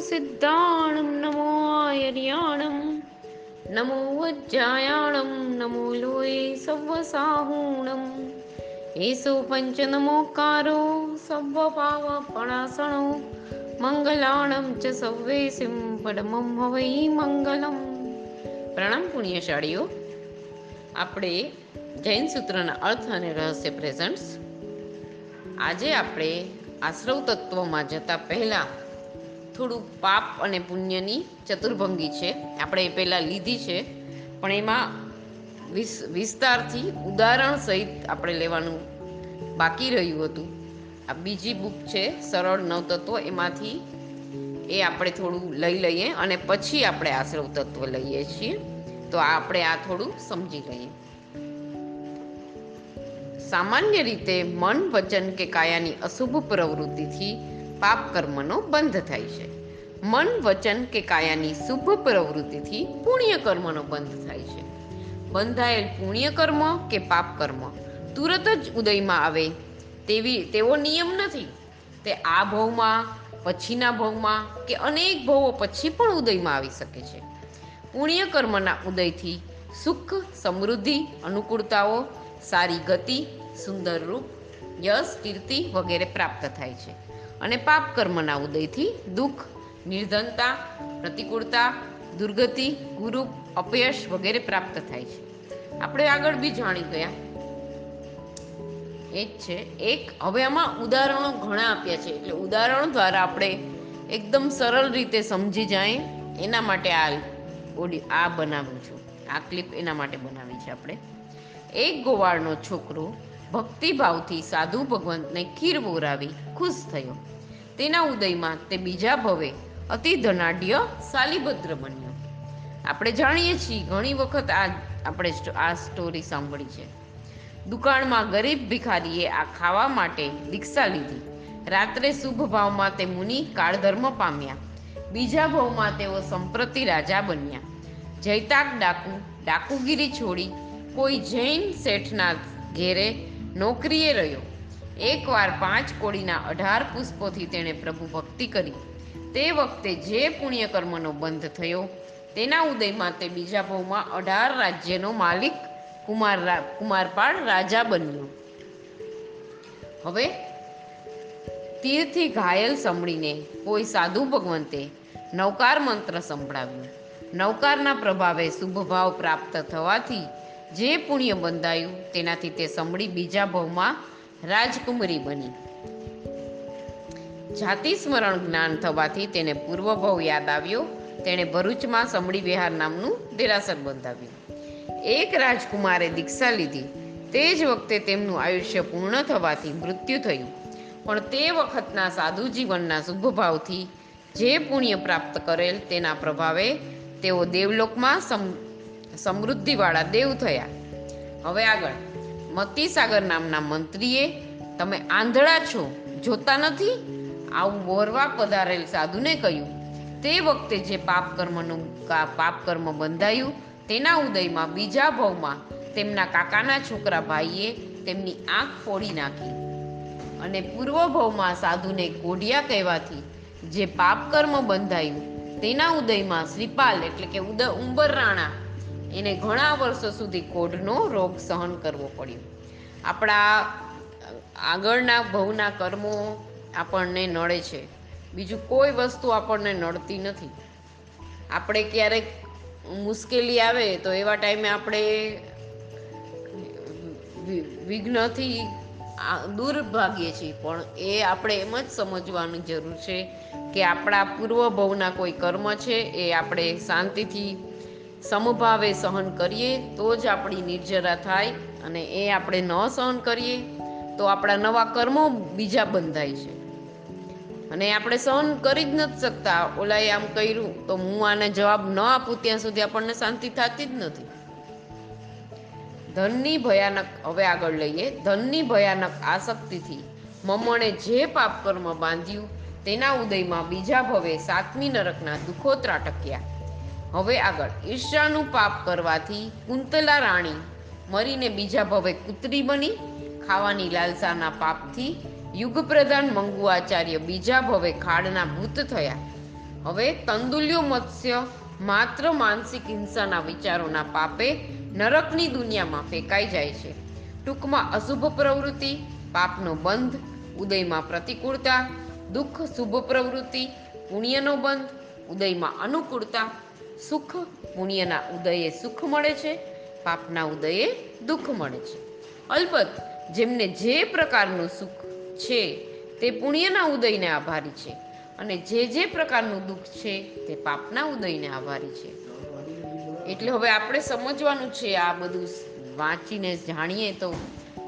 સિદ્ધાણમ નમો આયર્યાણમ નમો વજ્જાયાણમ નમો લોય સવ્વસાહૂણમ એસો પંચ નમોકારો સવ્વ પાવપણાસણો મંગલાણમ ચ સવ્વેસિમ પડમમ હવૈ મંગલમ પ્રણામ પુણ્યશાળીઓ આપણે જૈન સૂત્રના અર્થ અને રહસ્ય પ્રેઝન્ટ્સ આજે આપણે આશ્રવ તત્વમાં જતા પહેલા થોડું પાપ અને પુણ્યની ચતુર્ભંગી છે. આપણે એ પહેલાં લીધી છે. પણ એમાં વિસ, વિસ્તારથી ઉદાહરણ સહિત આપણે લેવાનું બાકી રહ્યું હતું. આ બીજી બુક છે, સરળ નવતત્વ. એમાંથી એ આપણે થોડું લઈ લઈએ અને પછી આપણે આશ્રવ તત્વ લઈએ છીએ. તો આપણે આ થોડું સમજી લઈએ. સામાન્ય રીતે મન, વચન કે કાયાની અશુભ પ્રવૃત્તિથી પાપ કર્મનો બંધ થાય છે. મન, વચન કે કાયાની શુભ પ્રવૃત્તિથી પુણ્ય કર્મનો બંધ થાય છે. બંધાયેલ પુણ્ય કર્મ કે પાપ કર્મ તુરત જ ઉદયમાં આવે તેવી, તેવો નિયમ નથી. તે આ ભવમાં, પછીના ભવમાં કે અનેક ભવો પછી પણ ઉદયમાં આવી શકે છે. પુણ્ય કર્મના ઉદયથી સુખ, સમૃદ્ધિ, અનુકૂળતાઓ, સારી ગતિ, સુંદર રૂપ, યશ, કીર્તિ વગેરે પ્રાપ્ત થાય છે. અને પાપ કર્મના ઉદયથી દુઃખ, નિર્ધનતા, પ્રતિકૂળતા, દુર્ગતિ ગુરૂપ અપયશ વગેરે પ્રાપ્ત થાય છે. આપણે આગળ બી જાણી ગયા. એ જ છે. એક, હવે આમાં ઉદાહરણો ઘણા આપ્યા છે. એટલે ઉદાહરણો દ્વારા આપણે એકદમ સરળ રીતે સમજી જાય. એના માટે આ ઓડી, આ બનાવ્યું છું. આ ક્લિપ એના માટે બનાવી છે આપણે. એક ગોવાળનો છોકરો ભક્તિભાવથી સાધુ ભગવંતને ખીર બોરાવી ખુશ થયો. તેના ઉદયમાં તે બીજા ભવે અતિ ધનાઢ્ય શાલીભદ્ર બન્યો. આપણે જાણીએ છીએ, ઘણી વખત આ આપણે આ સ્ટોરી સાંભળી છે. દુકાળમાં ગરીબ ભિખારીએ આ ખાવા માટે દીક્ષા લીધી. રાત્રે શુભ ભાવમાં તે મુનિ કાળધર્મ પામ્યા. બીજા ભાવમાં તેઓ સંપ્રતિ રાજા બન્યા. જૈતાક ડાકુ, ડાકુગીરી છોડી કોઈ જૈન શેઠના ઘેરે નોકરીએ રહ્યો. એકવાર પાંચ કોડીના અઢાર પુષ્પોથી તેણે પ્રભુ ભક્તિ કરી. તે વખતે જે પુણ્યકર્મનો બંધ થયો, તેના ઉદયમાં તે બીજા ભાવમાં અઢાર રાજ્યનો માલિક, કુમાર કુમારપાળ રાજા બન્યો. હવે તીરથી ઘાયલ સંભળીને કોઈ સાધુ ભગવંતે નવકાર મંત્ર સંભળાવ્યું. નવકારના પ્રભાવે શુભભાવ પ્રાપ્ત થવાથી જે પુણ્ય બંધાયું, તેનાથી તે સંભળી બીજા ભાવમાં રાજકુમારી બની. જાતિ સ્મરણ જ્ઞાન થવાથી તેને પૂર્વભાવ યાદ આવ્યો. તેણે ભરૂચમાં સમડી વિહાર નામનું દેરાસર બંધાવ્યું. એક રાજકુમારે દીક્ષા લીધી. તે જ વખતે તેમનું આયુષ્ય પૂર્ણ થવાથી મૃત્યુ થયું. પણ તે વખતના સાધુ જીવનના શુભભાવથી જે પુણ્ય પ્રાપ્ત કરેલ તેના પ્રભાવે તેઓ દેવલોકમાં સમૃદ્ધિવાળા દેવ થયા. હવે આગળ. મતીસાગર નામના મંત્રીએ તમે આંધળા છો, જોતા નથી? આવું બોરવા પધારેલ સાધુને કહ્યું. તે વખતે જે પાપ કર્મનું પાપ કર્મ બંધાયું, તેના ઉદયમાં બીજા ભાવમાં તેમના કાકાના છોકરા ભાઈએ તેમની આંખ ફોડી નાખી. અને પૂર્વ ભાવમાં સાધુને કોઢિયા કહેવાથી જે પાપ કર્મ બંધાયું, તેના ઉદયમાં શ્રીપાલ એટલે કે ઉદ ઉંબર રાણા એને ઘણા વર્ષો સુધી કોઢનો રોગ સહન કરવો પડ્યો. આપણા આગળના ભવના કર્મો આપણને નડે છે. બીજું કોઈ વસ્તુ આપણને નડતી નથી. આપણે ક્યારેક મુશ્કેલી આવે તો એવા ટાઈમે આપણે વિઘ્નથી દૂર ભાગીએ છીએ. પણ એ આપણે એમ જ સમજવાની જરૂર છે કે આપણા પૂર્વ ભવના કોઈ કર્મ છે, એ આપણે શાંતિથી સમભાવે સહન કરીએ, તો જ આપણી નિર્જરા થાય અને એ આપણે ન સહન કરીએ, તો આપણા નવા કર્મો બીજા બંધાય છે. અને આપણે સહન કરી જ નથી શકતા. ઓલાએ આમ કર્યું તો હું આને જવાબ ન આપું ત્યાં સુધી આપણને શાંતિ થતી જ નથી. ધનની ભયાનક, હવે આગળ લઈએ. ધનની ભયાનક આસક્તિથી મમણે જે પાપ કર્મ બાંધ્યું, તેના ઉદયમાં બીજા ભવે સાતમી નરકના દુઃખો ત્રાટક્યા હવે આગળ. ઈર્ષાનું પાપ કરવાથી કુંતલા રાણી મરીને બીજા ભવે કૂતરી બની. ખાવાની લાલસાના પાપથી યુગપ્રધાન મંગુ આચાર્ય બીજા ભવે ખાડના ભૂત થયા. હવે તંદુલ્યો મત્સ્ય માત્ર માનસિક હિંસાના વિચારોના પાપે નરકની દુનિયામાં ફેંકાઈ જાય છે. ટૂંકમાં અશુભ પ્રવૃત્તિ, પાપનો બંધ, ઉદયમાં પ્રતિકૂળતા, દુઃખ શુભ પ્રવૃત્તિ, પુણ્યનો બંધ, ઉદયમાં અનુકૂળતા સુખ, પુણ્યના ઉદયે સુખ મળે છે, પાપના ઉદયે દુઃખ મળે છે. અલબત્ત, જેમને જે પ્રકારનું સુખ છે, તે પુણ્યના ઉદયને આભારી છે અને જે જે પ્રકારનું દુઃખ છે, તે પાપના ઉદયને આભારી છે. એટલે હવે આપણે સમજવાનું છે આ બધું વાંચીને જાણીએ તો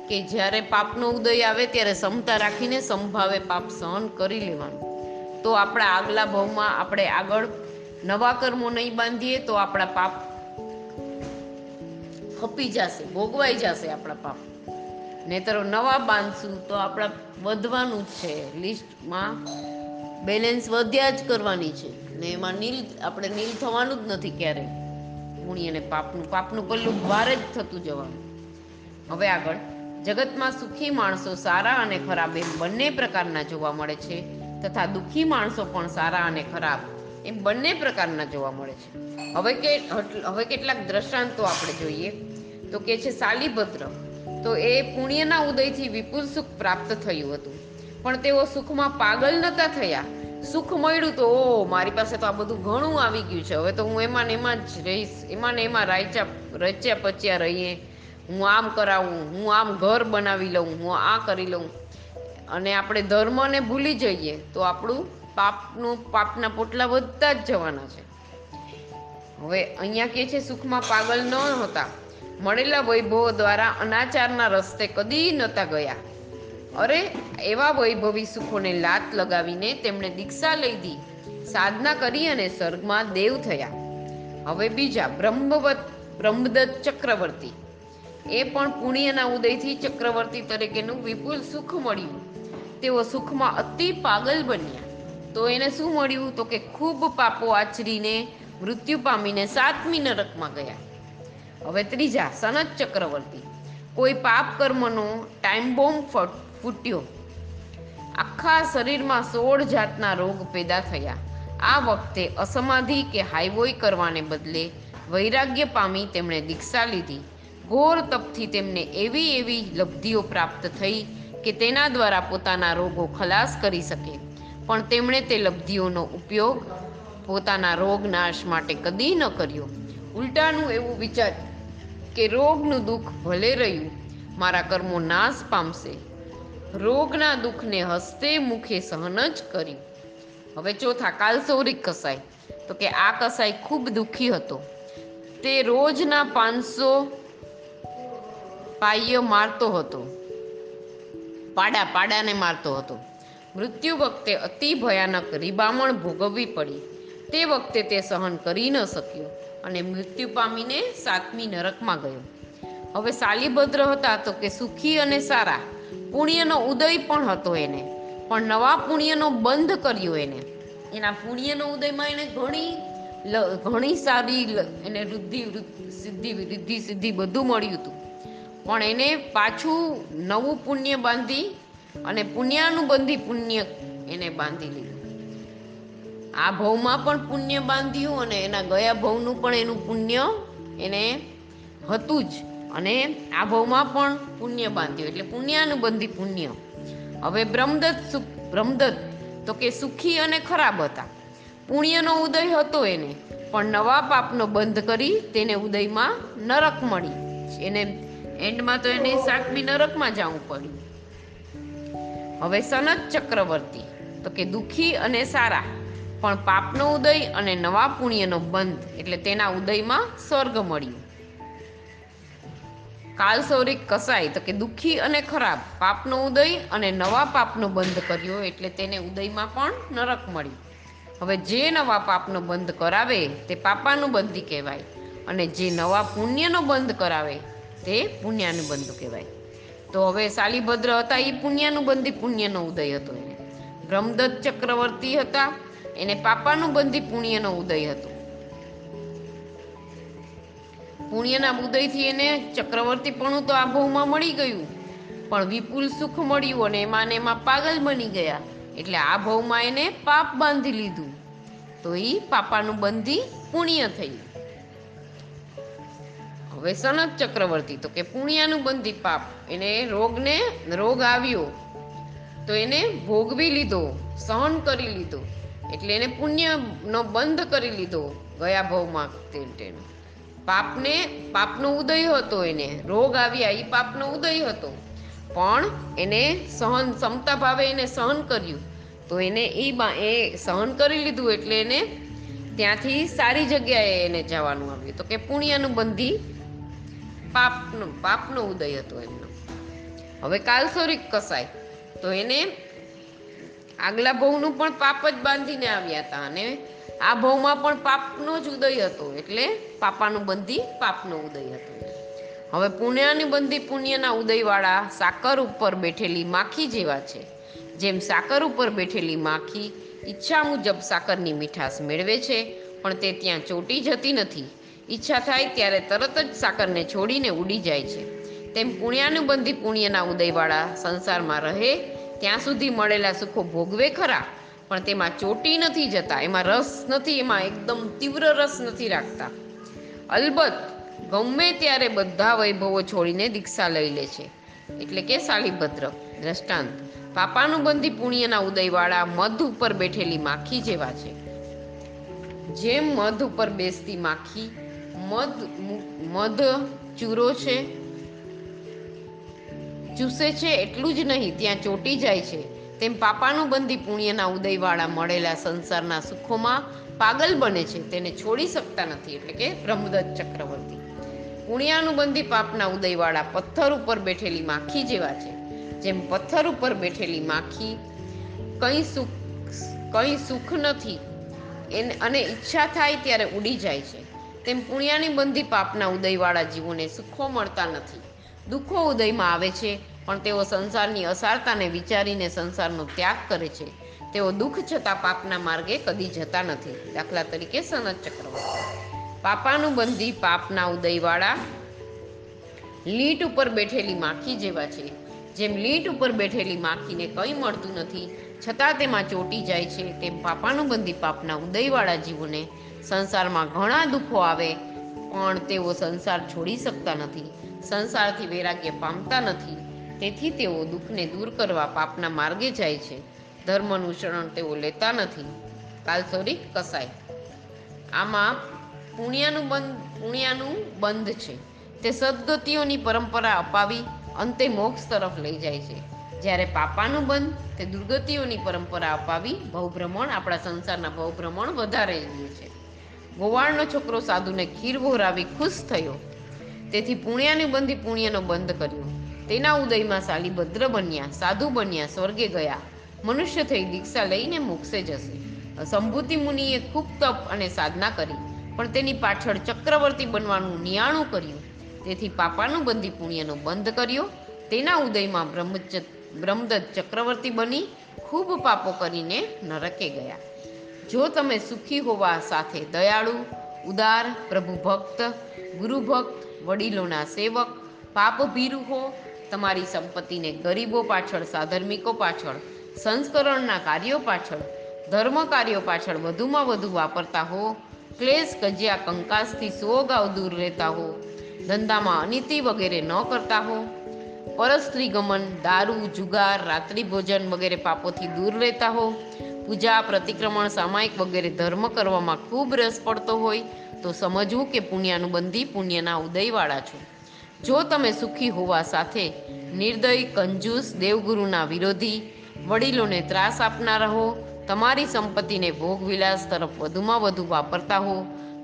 કે જ્યારે પાપનો ઉદય આવે ત્યારે ક્ષમતા રાખીને સંભાવે પાપ સહન કરી લેવાનું. તો આપણા આગલા ભાવમાં આપણે આગળ નવા કર્મો નહીં બાંધીએ તો આપણા પાપ ખપી જશે, ભોગવાઈ જશે આપણા પાપ. નહીતર નવા બાંધશું તો આપણા વધવાનું જ છે. લિસ્ટમાં બેલેન્સ વધ્યા જ કરવાની છે. ને એમાં નીલ, આપણે નીલ થવાનું જ નથી ક્યારેય. પુણ્ય અને પાપનું પાપનું પલ્લું ભારે જ થતું જવાનું. હવે આગળ. જગતમાં સુખી માણસો સારા અને ખરાબ એમ બંને પ્રકારના જોવા મળે છે. તથા દુઃખી માણસો પણ સારા અને ખરાબ. એમ બંને પ્રકારના જોવા મળે છે. હવે કે હવે કેટલાક દ્રષ્ટાંતો આપણે જોઈએ. તો કે છે શાલીભદ્ર. તો એ પુણ્યના ઉદયથી વિપુલ સુખ પ્રાપ્ત થયું હતું. પણ તેઓ સુખમાં પાગલ નતા થયા. સુખ મળ્યું તો, ઓ, મારી પાસે તો આ બધું ઘણું આવી ગયું છે. હવે તો હું એમાં ને એમાં જ રહીશ. એમાં ને એમાં રાચ્યા રચ્યા પચ્યા રહીએ. હું આમ કરાવું, હું આમ ઘર બનાવી લઉં, હું આ કરી લઉં. અને આપણે ધર્મને ભૂલી જઈએ તો આપણું પાપનું, પાપના પોટલા વધતા જ જવાના છે. હવે અહીંયા કે છે સુખમાં પાગલ ન હતા. મળેલા વૈભવો દ્વારા અનાચારના રસ્તે કદી નતા ગયા. અરે, એવા વૈભવી સુખોને લાત લગાવીને તેમણે દીક્ષા લઈ દી, સાધના કરી અને સ્વર્ગમાં દેવ થયા. હવે બીજા બ્રહ્મવત બ્રહ્મદત્ત ચક્રવર્તી. એ પણ પુણ્યના ઉદયથી ચક્રવર્તી તરીકેનું વિપુલ સુખ મળ્યું. તેઓ સુખમાં અતિ પાગલ બન્યા. તો એને શું મળ્યું? તો કે ખૂબ પાપો આચરીને મૃત્યુ પામીને સાતમી નરકમાં ગયા. હવે ત્રીજા, સનત ચક્રવર્તી. કોઈ પાપ કર્મનો ટાઈમ બોમ્બ ફૂટ્યો. આખા શરીરમાં સોળ જાતના રોગ પેદા થયા. આ વખતે અસમાધિ કે હાઈવોય કરવાને બદલે વૈરાગ્ય પામી તેમણે દીક્ષા લીધી. ઘોર તપથી તેમને એવી એવી લબ્ધિઓ પ્રાપ્ત થઈ કે તેના દ્વારા પોતાના રોગો ખલાસ કરી શકે. પણ તેમણે તે લબ્ધિઓનો ઉપયોગ પોતાના રોગ નાશ માટે કદી ન કર્યો. ઉલટાનું એવું વિચાર કે રોગનું દુઃખ ભલે રહ્યું, મારા કર્મો નાશ પામશે. રોગના દુઃખને હસ્તે મુખે સહન જ કર્યું. હવે ચોથા કાલસૌરિક કસાય તો કે આ કસાય ખૂબ દુઃખી હતો. તે રોજના પાંચસો પાયો મારતો હતો. પાડા પાડાને મારતો હતો. મૃત્યુ વખતે અતિ ભયાનક રીબામણ ભોગવવી પડી. તે વખતે તે સહન કરી ન શક્યો અને મૃત્યુ પામીને સાતમી નરકમાં ગયો. હવે સાલીભદ્ર હતા તો કે સુખી અને સારા. પુણ્યનો ઉદય પણ હતો એને. પણ નવા પુણ્યનો બંધ કર્યો એને. એના પુણ્યનો ઉદયમાં એને ઘણી ઘણી સારી એને વૃદ્ધિ, સિદ્ધિ વૃદ્ધિ સિદ્ધિ બધું મળ્યું હતું. પણ એને પાછું નવું પુણ્ય બાંધી અને પુણ્યાનુબંધી પુણ્ય એને બાંધી લીધું. આ ભવમાં પણ પુણ્ય બાંધ્યું અને એના ગયા ભવનું પણ એનું પુણ્ય એને હતું જ. અને આ ભવમાં પણ પુણ્ય બાંધ્યું એટલે પુણ્યાનુબંધી પુણ્ય. હવે બ્રહ્મદત્ત સુખ બ્રહ્મદત્ત તો કે સુખી અને ખરાબ હતા. પુણ્યનો ઉદય હતો એને, પણ નવા પાપનો બંધ કરી તેને ઉદયમાં નરક મળી. એને એન્ડમાં તો એને સાતમી નરકમાં જવું પડ્યું. હવે સનત ચક્રવર્તી, તો કે દુઃખી અને સારા. પણ પાપનો ઉદય અને નવા પુણ્યનો બંધ, એટલે તેના ઉદયમાં સ્વર્ગ મળ્યું. કાલસૌરિક કસાય, તો કે દુઃખી અને ખરાબ. પાપનો ઉદય અને નવા પાપનો બંધ કર્યો, એટલે તેને ઉદયમાં પણ નરક મળ્યું. હવે જે નવા પાપનો બંધ કરાવે, તે પાપાનું બંધી કહેવાય. અને જે નવા પુણ્યનો બંધ કરાવે, તે પુણ્યાનું બંધ કહેવાય. તો હવે શાલીભદ્ર હતા એ પુણ્યાનું બંધી પુણ્યનો ઉદય હતો એને. બ્રહ્મદત્ત ચક્રવર્તી હતા, એને પાપાનું બંધી પુણ્યનો ઉદય હતો. પુણ્યના ઉદયથી એને ચક્રવર્તી પણ તો આ ભવમાં મળી ગયું, પણ વિપુલ સુખ મળ્યું અને એમાં ને એમાં પાગલ બની ગયા, એટલે આ ભવમાં એને પાપ બાંધી લીધું. તો એ પાપાનું બંધી પુણ્ય થયું હવે સનક ચક્રવર્તી, તો કે પુણ્યાનુબંધી પાપ, એને રોગને, રોગ આવ્યો, તો એને ભોગવી લીધો, સહન કરી લીધો, એટલે એને પુણ્યનો બંધ કરી લીધો, ગયા ભાવમાં તેનું પાપને, પાપનો ઉદય હતો એને, રોગ આવ્યા એ પાપનો ઉદય હતો. પણ એને સહન, ક્ષમતા ભાવે એને સહન કર્યું, તો એને એ એ સહન કરી લીધું, એટલે એને ત્યાંથી સારી જગ્યાએ એને જવાનું આવ્યું. તો કે પુણ્યાનું બંધી પાપનો પાપનો ઉદય હતો એમનો. હવે કાલસોરિક કસાય. તો એને આગલા ભવનું પણ પાપ જ બાંધીને આવ્યા હતા અને આ ભવમાં પણ પાપનો જ ઉદય હતો, એટલે પાપાનું બંધી પાપનો ઉદય હતો. હવે પુણ્યની બંધી પુણ્યના ઉદયવાળા સાકર ઉપર બેઠેલી માખી જેવા છે. જેમ સાકર ઉપર બેઠેલી માખી ઈચ્છા મુજબ સાકરની મીઠાશ મેળવે છે, પણ તે ત્યાં ચોટી જતી નથી. ઈચ્છા થાય ત્યારે તરત જ સાકરને છોડીને ઉડી જાય છે. તેમ પુણ્યાનુબંધી પુણ્યના ઉદયવાળા સંસારમાં રહે, ત્યાં સુધી મળેલા સુખો ભોગવે ખરા, પણ તેમાં ચોટી નથી જતા, એમાં રસ નથી, એમાં એકદમ તીવ્ર રસ નથી રાખતા. અલબત્ત, ગમે ત્યારે બધા વૈભવો છોડીને દીક્ષા લઈ લે છે. એટલે કે શાલીભદ્ર દ્રષ્ટાંત પાપાનું બંધી પુણ્યના ઉદયવાળા મધ ઉપર બેઠેલી માખી જેવા છે. જેમ મધ ઉપર બેસતી માખી મધ મધ ચૂરો છે. ચૂસે છે એટલું જ નહીં, ત્યાં ચોટી જાય છે. તેમ પાપાનું બંધી પુણ્યના ઉદયવાળા મળેલા સંસારના સુખોમાં પાગલ બને છે, તેને છોડી શકતા નથી, એટલે કે બ્રહ્મદત્ત ચક્રવર્તી. પુણ્યાનુબંધી પાપના ઉદયવાળા પથ્થર ઉપર બેઠેલી માખી જેવા છે. જેમ પથ્થર ઉપર બેઠેલી માખી કંઈ સુખ કંઈ સુખ નથી, એને, અને ઈચ્છા થાય ત્યારે ઉડી જાય છે. તેમ પુણ્યાની બંધી પાપના ઉદયવાળા જીવોને સુખો મળતા નથી. દુઃખો ઉદયમાં આવે છે, પણ તેઓ સંસારની અસારતાને વિચારીને સંસારનો ત્યાગ કરે છે. તેઓ દુઃખ છતાં પાપના માર્ગે કદી જતા નથી. દાખલા તરીકે સનત ચક્રવર્તી. પાપાનું બંધી પાપના ઉદયવાળા લીટ ઉપર બેઠેલી માખી જેવા છે. જેમ લીટ ઉપર બેઠેલી માખીને કંઈ મળતું નથી, છતાં તેમાં ચોટી જાય છે, તેમ પાપાનું બંધી પાપના ઉદયવાળા જીવોને સંસારમાં ઘણા દુઃખો આવે, પણ તેઓ સંસાર છોડી શકતા નથી, સંસારથી વૈરાગ્ય પામતા નથી. તેથી તેઓ દુઃખને દૂર કરવા પાપના માર્ગે જાય છે. ધર્મનું શરણ તેઓ લેતા નથી. કાલસોરી કસાય. આમાં પુણ્યાનું બંધ પુણ્યાનું બંધ છે. તે સદગતિઓની પરંપરા અપાવી અંતે મોક્ષ તરફ લઈ જાય છે. જ્યારે પાપાનું બંધ, તે દુર્ગતિઓની પરંપરા અપાવી ભવભ્રમણ આપણા સંસારના ભવભ્રમણ વધારે છે. ગોવાળનો છોકરો સાધુને ખીર વહોરાવી ખુશ થયો. તેથી પુણ્યાની બંધી પુણ્યનો બંધ કર્યો. તેના ઉદયમાં શાલીભદ્ર બન્યા, સાધુ બન્યા, સ્વર્ગે ગયા. મનુષ્ય થઈ દીક્ષા લઈને મોક્ષે જશે. સંભૂતિ મુનિએ ખૂબ તપ અને સાધના કરી, પણ તેની પાછળ ચક્રવર્તી બનવાનું નિયાણું કર્યું. તેથી પાપાનું બંધી પુણ્યનો બંધ કર્યો. તેના ઉદયમાં બ્રહ્મદત્ત ચક્રવર્તી બની, ખૂબ પાપો કરીને નરકે ગયા. જો તમે સુખી હોવા સાથે દયાળુ, ઉદાર, પ્રભુ ભક્ત, ગુરુ ભક્ત, વડીલોના સેવક, પાપ ભીરુ હો, તમારી સંપત્તિને ગરીબો પાછળ, સાધર્મિકો પાછળ, સંસ્કરણના કાર્યો પાછળ, ધર્મ કાર્યો પાછળ વધુમાં વધુ વાપરતા હો, ક્લેશ, કજિયા, કંકાસથી સો ગાવ દૂર રહેતા હો, ધંધામાં અનિતિ વગેરે ન કરતા હો પરસ્ત્રી ગમન દારૂ, જુગાર રાત્રિ ભોજન વગેરે પાપોથી દૂર રહેતા હો પૂજા, પ્રતિક્રમણ, સામાયિક વગેરે ધર્મ કરવામાં ખૂબ રસ પડતો હોય તો સમજવું કે પુણ્યાનુબંધી પુણ્યના ઉદયવાળા છો. જો તમે સુખી હોવા સાથે નિર્દય, કંજૂસ, દેવગુરુના વિરોધી, વડીલોને ત્રાસ આપનારા હો, તમારી સંપત્તિને ભોગવિલાસ તરફ વધુમાં વધુ વાપરતા હો,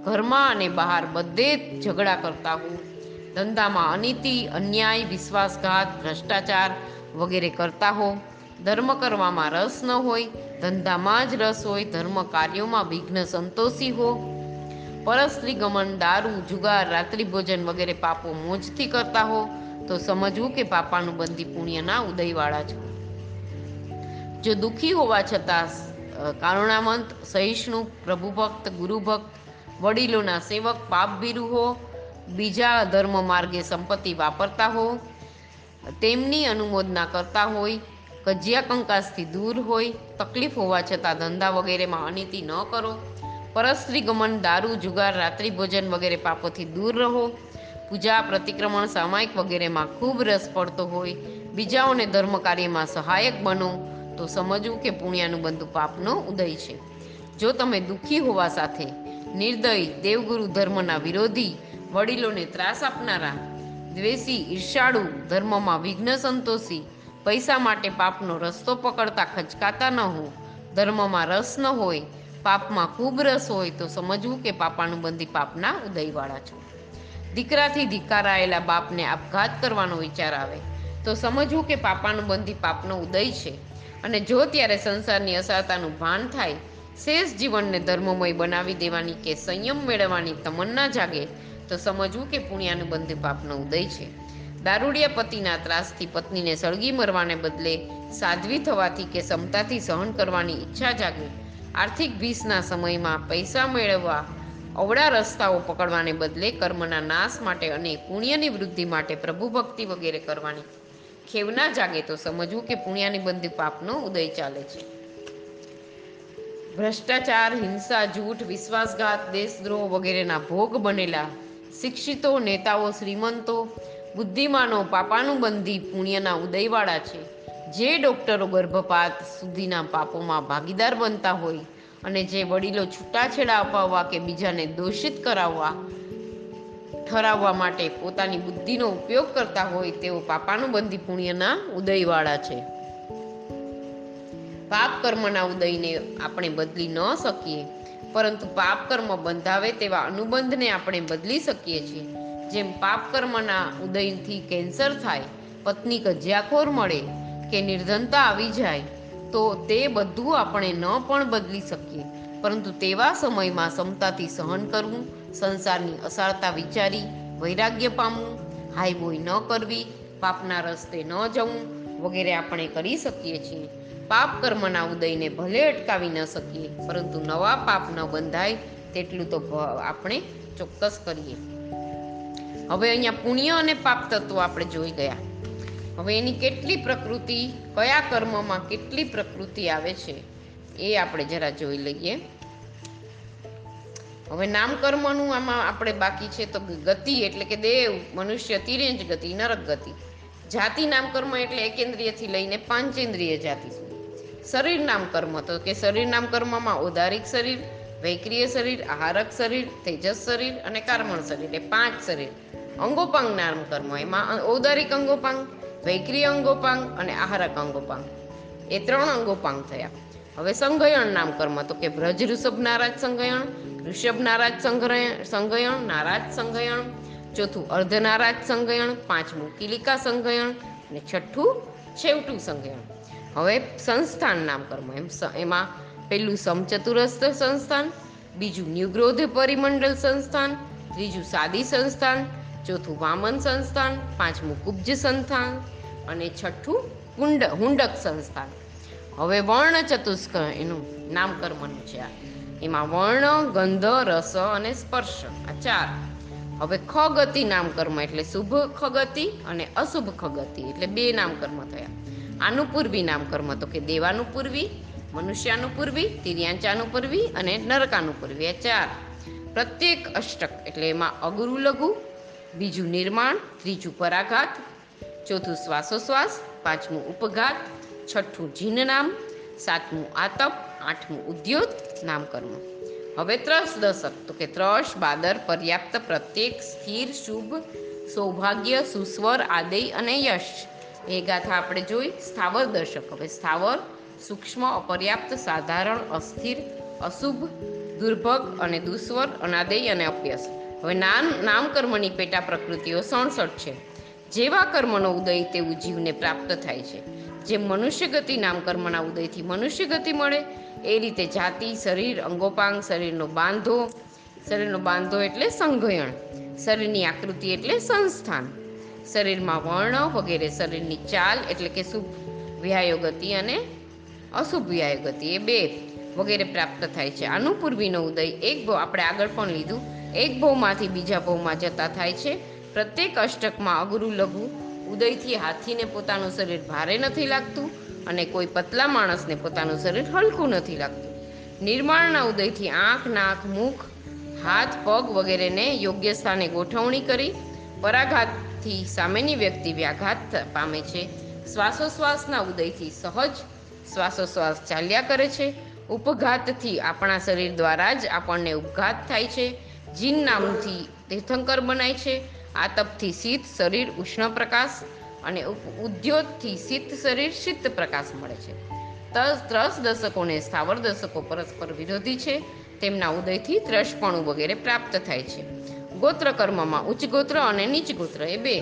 ઘરમાં અને બહાર બધે જ ઝઘડા કરતા હો, ધંધામાં અનીતિ, અન્યાય, વિશ્વાસઘાત, ભ્રષ્ટાચાર વગેરે કરતા હો ધર્મ કરવામાં રસ ન હોય, ધંધામાં જ રસ હોય, ધર્મ કાર્યોમાં વિઘ્ન સંતોષી હો. પરસ્ત્રી ગમન દારૂ, જુગાર, રાત્રિ ભોજન વગેરે પાપો મોજથી કરતા હો, તો સમજવું કે પાપાનું બંદી પુણ્યના ઉદયવાળા છો. જો દુઃખી હોવા છતાં કારુણાવંત, સહિષ્ણુ, પ્રભુભક્ત, ગુરુભક્ત, વડીલોના સેવક, પાપભીરુ હો, બીજા ધર્મ માર્ગે સંપત્તિ વાપરતા હો, તેમની અનુમોદના કરતા હોય કજિયા કંકાસથી દૂર હોય, તકલીફ હોવા છતાં ધંધા વગેરેમાં અનિતિ ન કરો. પરસ્ત્રી ગમન દારૂ, જુગાર, રાત્રિ ભોજન વગેરે પાપોથી દૂર રહો. પૂજા, પ્રતિક્રમણ, સામાયિક વગેરેમાં ખૂબ રસ પડતો હોય. બીજાઓને ધર્મ કાર્યમાં સહાયક બનો તો સમજવું કે પુણ્યાનું બંધુ પાપનો ઉદય છે. જો તમે દુઃખી હોવા સાથે નિર્દય દેવગુરુ ધર્મના વિરોધી વડીલોને ત્રાસ આપનારા, દ્વેષી, ઈર્ષાળુ ધર્મમાં વિઘ્ન સંતોષી પૈસા માટે પાપનો રસ્તો પકડતા ખચકાતા ન હો ધર્મમાં રસ ન હોય, પાપમાં ખૂબ રસ હોય તો સમજવું કે પાપાનું બંધી પાપના ઉદયવાળા છો. દીકરાથી ધિકારાયેલા બાપને આપઘાત કરવાનો વિચાર આવે તો સમજવું કે પાપાનું બંધી પાપનો ઉદય છે. અને જો ત્યારે સંસારની અસરતાનું ભાન થાય, શેષ જીવનને ધર્મમય બનાવી દેવાની કે સંયમ મેળવવાની તમન્ના જાગે, તો સમજવું કે પુણ્યાનું બંધી પાપનો ઉદય છે. દારૂડિયા પતિના ત્રાસથી પત્નીને સળગી મરવાને બદલે સાધ્વી થવાથી કે ક્ષમતાથી સહન કરવાની ઈચ્છા જાગે. આર્થિક ભીસના સમયમાં પૈસા મેળવવા અવળા રસ્તાઓ પકડવાને બદલે કર્મના નાશ માટે અને પુણ્યની વૃદ્ધિ માટે પ્રભુ ભક્તિ વગેરે કરવાની. ખેવના જાગે તો સમજવું કે પુણ્યની બંધી પાપનો ઉદય ચાલે છે. ભ્રષ્ટાચાર, હિંસા, જૂઠ, વિશ્વાસઘાત, દેશદ્રોહ વગેરેના ભોગ બનેલા શિક્ષિતો, નેતાઓ, શ્રીમંતો બુદ્ધિમાનો પાપાનું બંધી પુણ્યના ઉદયવાળા છે. જે ડોક્ટરો ગર્ભપાત સુધીના પાપોમાં ભાગીદાર બનતા હોય અને જે વડીલો છૂટાછેડા અપાવવા કે બીજાને દોષિત કરાવવા, ઠરાવવા માટે પોતાની બુદ્ધિનો ઉપયોગ કરતા હોય તેઓ પાપાનું બંધી પુણ્યના ઉદયવાળા છે. પાપ કર્મના ઉદયને આપણે બદલી ન શકીએ, પરંતુ પાપ કર્મ બંધાવે તેવા અનુબંધને આપણે બદલી શકીએ છીએ. જેમ પાપ કર્મના ઉદયથી કેન્સર થાય, પત્ની કજિયાખોર મળે કે નિર્ધનતા આવી જાય, તો તે બધું આપણે ન પણ બદલી શકીએ. પરંતુ તેવા સમયમાં ક્ષમતાથી સહન કરવું, સંસારની અસારતા વિચારી, વૈરાગ્ય પામવું હાઈબોય ન કરવી, પાપના રસ્તે ન જવું વગેરે આપણે કરી શકીએ છીએ. પાપ કર્મના ઉદયને ભલે અટકાવી ન શકીએ, પરંતુ નવા પાપ ન બંધાય તેટલું તો આપણે ચોક્કસ કરીએ. હવે અહીંયા પુણ્ય અને પાપ તત્વો આપણે જોઈ ગયા. હવે એની કેટલી પ્રકૃતિ, કયા કર્મમાં કેટલી પ્રકૃતિ આવે છે, એ આપણે જરા જોઈ લઈએ. હવે નામ કર્મનું આમાં આપણે બાકી છે તો ગતિ એટલે કે દેવ, મનુષ્ય, તિરેંજ ગતિ, નરક ગતિ. જાતિ નામકર્મ એટલે એકેન્દ્રિયથી લઈને પાંચેન્દ્રિય જાતિ. સુધી શરીર નામકર્મ તો કે શરીર નામકર્મમાં ઔદારિક શરીર વૈક્રિય શરીર, આહારક શરીર, તેજસ શરીર અને કાર્મણ શરીર એ પાંચ શરીર. અંગોપાંગ નામકર્મ એમાં ઔદારિક અંગોપાંગ, વૈક્રિય અંગોપાંગ અને આહારક અંગોપાંગ. એ ત્રણ અંગોપાંગ થયા. હવે સંગયણ નામકર્મ તો કે બ્રજ ઋષભ નારાજ સંગયણ ઋષભ નારાજ સંગયણ નારાજ સંગયણ ચોથું અર્ધનારાજ સંગયણ પાંચમું કિલિકા સંગયણ અને છઠ્ઠું છેવટું સંગયણ હવે સંસ્થાન નામકર્મ એમ એમાં પેલું સમચતુરસ્થ સંસ્થાન, બીજું ન્યુગ્રોધ પરિમંડળ સંસ્થાન, ત્રીજું સાદી સંસ્થાન, ચોથું વામન સંસ્થાન, પાંચમું કુબ્જ સંસ્થાન અને છઠ્ઠું કુંડ, હુંડક સંસ્થાન. હવે વર્ણ ચતુષ્ક એનું નામકર્મનું છે આ. એમાં વર્ણ, ગંધ, રસ અને સ્પર્શ આ ચાર. હવે ખગતિ નામકર્મ એટલે શુભ ખગતિ અને અશુભ ખગતિ એટલે બે નામકર્મ થયા. આનું પૂર્વી નામકર્મ તો કે દેવાનું પૂર્વી મનુષ્યાનું પૂર્વી, તિર્યાંચાનું પૂર્વી અને નરકાનું પૂર્વી. આ ચાર. પ્રત્યેક અષ્ટક એટલે એમાં અગુરુ લઘુ, બીજું નિર્માણ, ત્રીજું પરાઘાત, ચોથું શ્વાસોશ્વાસ, પાંચમું ઉપઘાત, છઠ્ઠું જીન નામ સાતમું આતપ, આઠમું ઉદ્યોત નામકર્મ હવે ત્રસ દશક. તો કે ત્રસ, બાદર, પર્યાપ્ત, પ્રત્યેક, સ્થિર, શુભ, સૌભાગ્ય, સુસ્વર, આદય અને યશ. એ ગાથા આપણે જોઈ સ્થાવર દર્શક હવે સ્થાવર સૂક્ષ્મ, અપર્યાપ્ત, સાધારણ, અસ્થિર, અશુભ, દુર્ભગ અને દુસ્વર અનાદય અને અપ્યસ. હવે નામ નામકર્મની પેટા પ્રકૃતિઓ સડસઠ છે. જેવા કર્મનો ઉદય તેવું જીવને પ્રાપ્ત થાય છે. જે મનુષ્ય ગતિ નામકર્મના ઉદયથી મનુષ્ય ગતિ મળે, એ રીતે જાતિ, શરીર, અંગોપાંગ, શરીરનો બાંધો શરીરનો બાંધો એટલે સંઘયણ, શરીરની આકૃતિ એટલે સંસ્થાન. શરીરમાં વર્ણ વગેરે શરીરની ચાલ એટલે કે શુભ વ્યાયો ગતિ અને અશુભ વ્યાય ગતિ એ બે વગેરે પ્રાપ્ત થાય છે. આનું પૂર્વીનો ઉદય એક ભાવ આપણે આગળ પણ લીધું. એક ભાવમાંથી બીજા ભાવમાં જતા થાય છે. પ્રત્યેક અષ્ટકમાં અગુરુ લઘુ ઉદયથી હાથીને પોતાનું શરીર ભારે નથી લાગતું અને કોઈ પતલા માણસને પોતાનું શરીર હલકું નથી લાગતું. નિર્માણના ઉદયથી આંખ, નાક, મુખ, હાથ, પગ વગેરેને યોગ્ય સ્થાને ગોઠવણી કરી પરાઘાતથી સામેની વ્યક્તિ વ્યાઘાત પામે છે. શ્વાસોશ્વાસના ઉદયથી સહજ શ્વાસોશ્વાસ ચાલ્યા કરે છે. ઉપઘાતથી આપણા શરીર દ્વારા જ આપણને ઉપઘાત થાય છે. જીન નામથી તીર્થંકર બનાય છે. આ તપથી શીત શરીર ઉષ્ણ પ્રકાશ અને ઉદ્યોતથી શીત શરીર શીત પ્રકાશ મળે છે. ત્રસ દશકોને સ્થાવર દશકો પરસ્પર વિરોધી છે. તેમના ઉદયથી ત્રસપણું વગેરે પ્રાપ્ત થાય છે. ગોત્ર કર્મમાં ઉચ્ચ ગોત્ર અને નીચ ગોત્ર એ બે.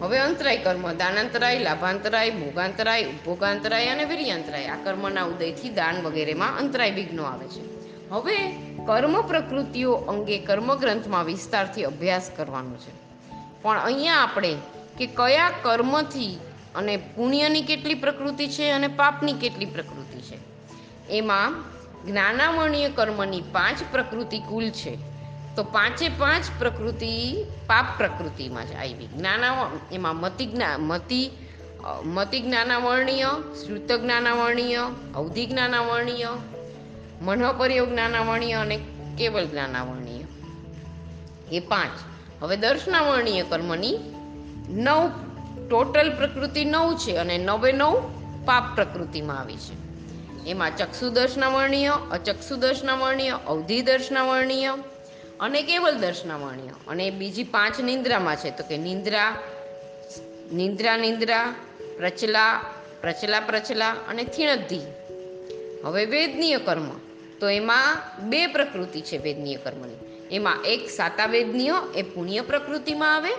હવે અંતરાય કર્મ, દાનાંતરાય, લાભાંતરાય, ભોગાંતરાય, ઉપભોગાંતરાય અને વીર્યાંતરાય. આ કર્મના ઉદયથી દાન વગેરેમાં અંતરાય વિઘ્નો આવે છે. હવે કર્મ પ્રકૃતિઓ અંગે કર્મગ્રંથમાં વિસ્તારથી અભ્યાસ કરવાનો છે. પણ અહીંયા આપણે કે કયા કર્મથી અને પુણ્યની કેટલી પ્રકૃતિ છે અને પાપની કેટલી પ્રકૃતિ છે. એમાં જ્ઞાનામણીય કર્મની પાંચ પ્રકૃતિ કુલ છે. તો પાંચે પાંચ પ્રકૃતિ પાપ પ્રકૃતિમાં જ આવી. જ્ઞાના એમાં મતિ જ્ઞા, મતિ મતિ જ્ઞાનાવર્ણીય, શ્રુત જ્ઞાનાવર્ણીય, અવધિ જ્ઞાનાવર્ણીય મનોપર્યોગ જ્ઞાનાવર્ણીય અને કેવલ જ્ઞાનાવર્ણીય. એ પાંચ. હવે દર્શનાવર્ણીય કર્મની નવ, ટોટલ પ્રકૃતિ નવ છે અને નવે નવ પાપ પ્રકૃતિમાં આવી છે. એમાં ચક્ષુ દર્શનાવર્ણીય, અચક્ષુ દર્શનાવર્ણીય, અવધિ દર્શનાવર્ણીય અને કેવલ દર્શનાવર્ણીય અને બીજી પાંચ નિંદ્રામાં છે, તો કે નિંદ્રા નિંદ્રા નિંદ્રા, પ્રચલા પ્રચલા પ્રચલા અને થીણદ્ધિ. હવે વેદનીય કર્મ, તો એમાં બે પ્રકૃતિ છે વેદનીય કર્મની. એમાં એક સાતા વેદનીય એ પુણ્ય પ્રકૃતિમાં આવે,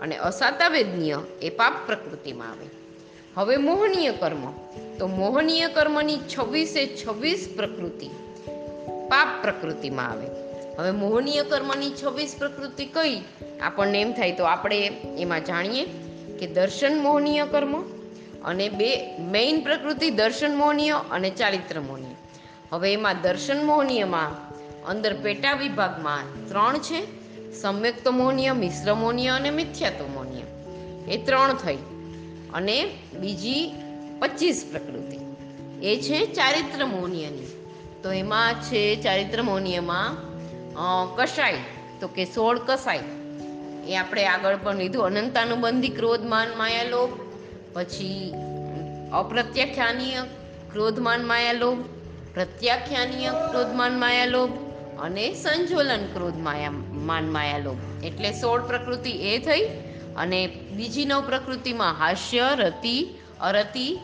અને અસાતા વેદનીય એ પાપ પ્રકૃતિમાં આવે. હવે મોહનીય કર્મ, તો મોહનીય કર્મની છવ્વીસે છવ્વીસ પ્રકૃતિ પાપ પ્રકૃતિમાં આવે. હવે મોહનીય કર્મની છવ્વીસ પ્રકૃતિ કઈ? આપણને એમ થાય તો આપણે એમાં જાણીએ કે દર્શન મોહનીય કર્મ અને બે મેઇન પ્રકૃતિ દર્શન મોહનીય અને ચારિત્ર મોહનીય. હવે એમાં દર્શન મોહનીયમાં અંદર પેટા વિભાગમાં ત્રણ છે સમ્યક્ત મોહનીય મિશ્ર મોહનીય અને મિથ્યાત્વ મોહનીય. એ ત્રણ થઈ. અને બીજી પચીસ પ્રકૃતિ. એ છે ચારિત્ર મોહનીયની. તો એમાં છે ચારિત્ર મૌન્યમાં અ, કસાય. તો કે સોળ કસાય. એ આપણે આગળ પણ લીધું. અનંતાનુબંધી માનમાયા લોભ પછી અપ્રત્યાખ્યાનીય ક્રોધમાન માયાલોભ, પ્રત્યાખ્યાનીય ક્રોધમાન માયાલોભ અને સંજોલન ક્રોધ માયા, માન માયાલોભ. એટલે સોળ પ્રકૃતિ એ થઈ અને બીજી નવ પ્રકૃતિમાં હાસ્ય, રતિ, અરતિ,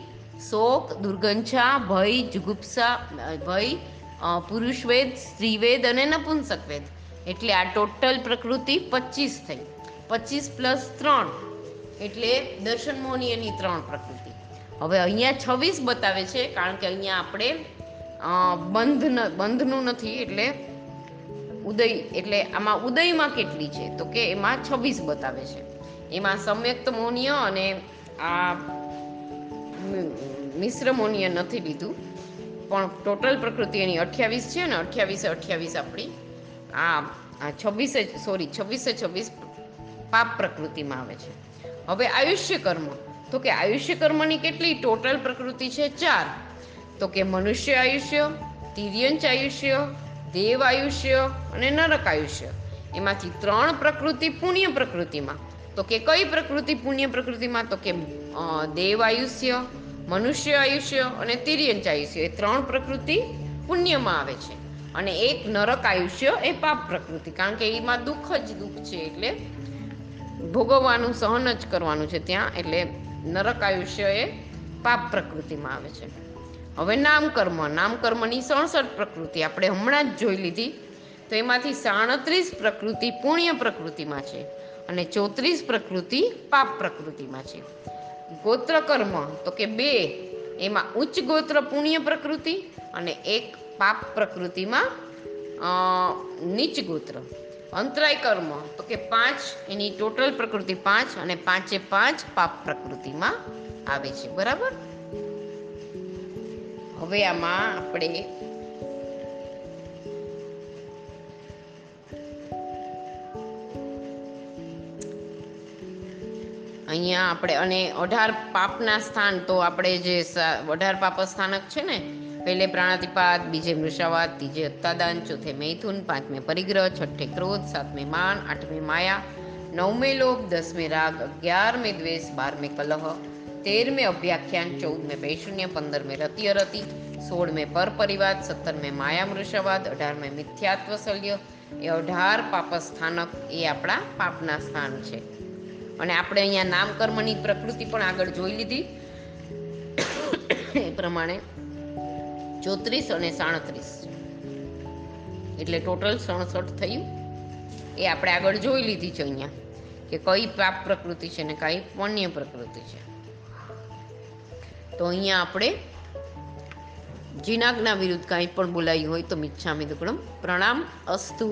શોક દુર્ગંછા ભય, જુગુપ્સા ભય પુરુષવેદ સ્ત્રીવેદ અને નપુંસકવેદ એટલે આ ટોટલ પ્રકૃતિ પચીસ થઈ. પચીસ પ્લસ ત્રણ એટલે દર્શન મોહનીયની ત્રણ પ્રકૃતિ. હવે અહીંયા છવ્વીસ બતાવે છે, કારણ કે અહીંયા આપણે બંધ બંધનું નથી, એટલે ઉદય, એટલે આમાં ઉદયમાં કેટલી છે? તો કે એમાં છવ્વીસ બતાવે છે. એમાં સંયુક્ત મોનીય અને આ મિશ્ર મોનીય નથી લીધું. પણ ટોટલ પ્રકૃતિ એની અઠ્યાવીસ છે ને અઠ્યાવીસે અઠ્યાવીસ આપણી. આ છવ્વીસે સોરી છવ્વીસે છવ્વીસ પાપ પ્રકૃતિમાં આવે છે. હવે આયુષ્ય કર્મ. તો કે આયુષ્ય કર્મની કેટલી ટોટલ પ્રકૃતિ છે? ચાર. તો કે મનુષ્ય આયુષ્ય તિર્યંચ આયુષ્ય, દેવ આયુષ્ય અને નરક આયુષ્ય. એમાંથી ત્રણ પ્રકૃતિ પુણ્ય પ્રકૃતિમાં. તો કે કઈ પ્રકૃતિ પુણ્ય પ્રકૃતિમાં? તો કે દેવ આયુષ્ય મનુષ્ય આયુષ્ય અને તિર્યંચ આયુષ્ય એ ત્રણ પ્રકૃતિ પુણ્યમાં આવે છે. અને એક નરક આયુષ્ય એ પાપ પ્રકૃતિ. કારણ કે એમાં દુઃખ જ દુઃખ છે એટલે ભોગવવાનું, સહન જ કરવાનું છે ત્યાં. એટલે નરક આયુષ્ય એ પાપ પ્રકૃતિમાં આવે છે. હવે નામકર્મ. નામકર્મની સડસઠ પ્રકૃતિ. આપણે હમણાં જ જોઈ લીધી. તો એમાંથી સાડત્રીસ પ્રકૃતિ પુણ્ય પ્રકૃતિમાં છે અને ચોત્રીસ પ્રકૃતિ પાપ પ્રકૃતિમાં છે. ગોત્ર કર્મ તો કે બે. એમાં ઉચ્ચ ગોત્ર પુણ્ય પ્રકૃતિ અને એક પાપ પ્રકૃતિમાં નીચ ગોત્ર. અંતરાય કર્મ, તો કે પાંચ, એની ટોટલ પ્રકૃતિ પાંચ અને પાંચે પાંચ પાપ પ્રકૃતિમાં આવે છે. બરાબર? હવે આમાં આપણે અહીંયા આપણે, અને અઢાર પાપના સ્થાન તો આપણે જે અઢાર પાપ સ્થાનક છે ને, પહેલે પ્રાણાતિપાત, બીજે મૃષાવાદ ત્રીજે અત્તાદાન, ચોથે મૈથુન, પાંચમે પરિગ્રહ, છઠ્ઠે ક્રોધ, સાતમે માન, આઠમે માયા, નવમે લોભ, દસમે રાગ, અગિયારમે દ્વેષ, બારમે કલહ, તેરમે અભ્યાખ્યાન, ચૌદમે પૈશુન્ય પંદરમે રતિયરતિ સોળમે પરપરિવાદ, સત્તરમે માયા મૃષાવાદ, અઢારમે મિથ્યાત્વ શલ્ય એ અઢાર પાપ સ્થાનક એ આપણા પાપના સ્થાન છે. અને આપણે અહીંયા નામકર્મની પ્રકૃતિ પણ આગળ જોઈ લીધી. એ પ્રમાણે ચોત્રીસ અને સાડત્રીસ. એટલે ટોટલ સડસઠ થયું. એ આપણે આગળ જોઈ લીધી છે અહીંયા કે કઈ પાપ પ્રકૃતિ છે ને કઈ પુણ્ય પ્રકૃતિ છે. તો અહીંયા આપણે જીનાગના વિરુદ્ધ કાંઈ પણ બોલાયું હોય તો મિચ્છામી દુકડમ. પ્રણામ અસ્તુ.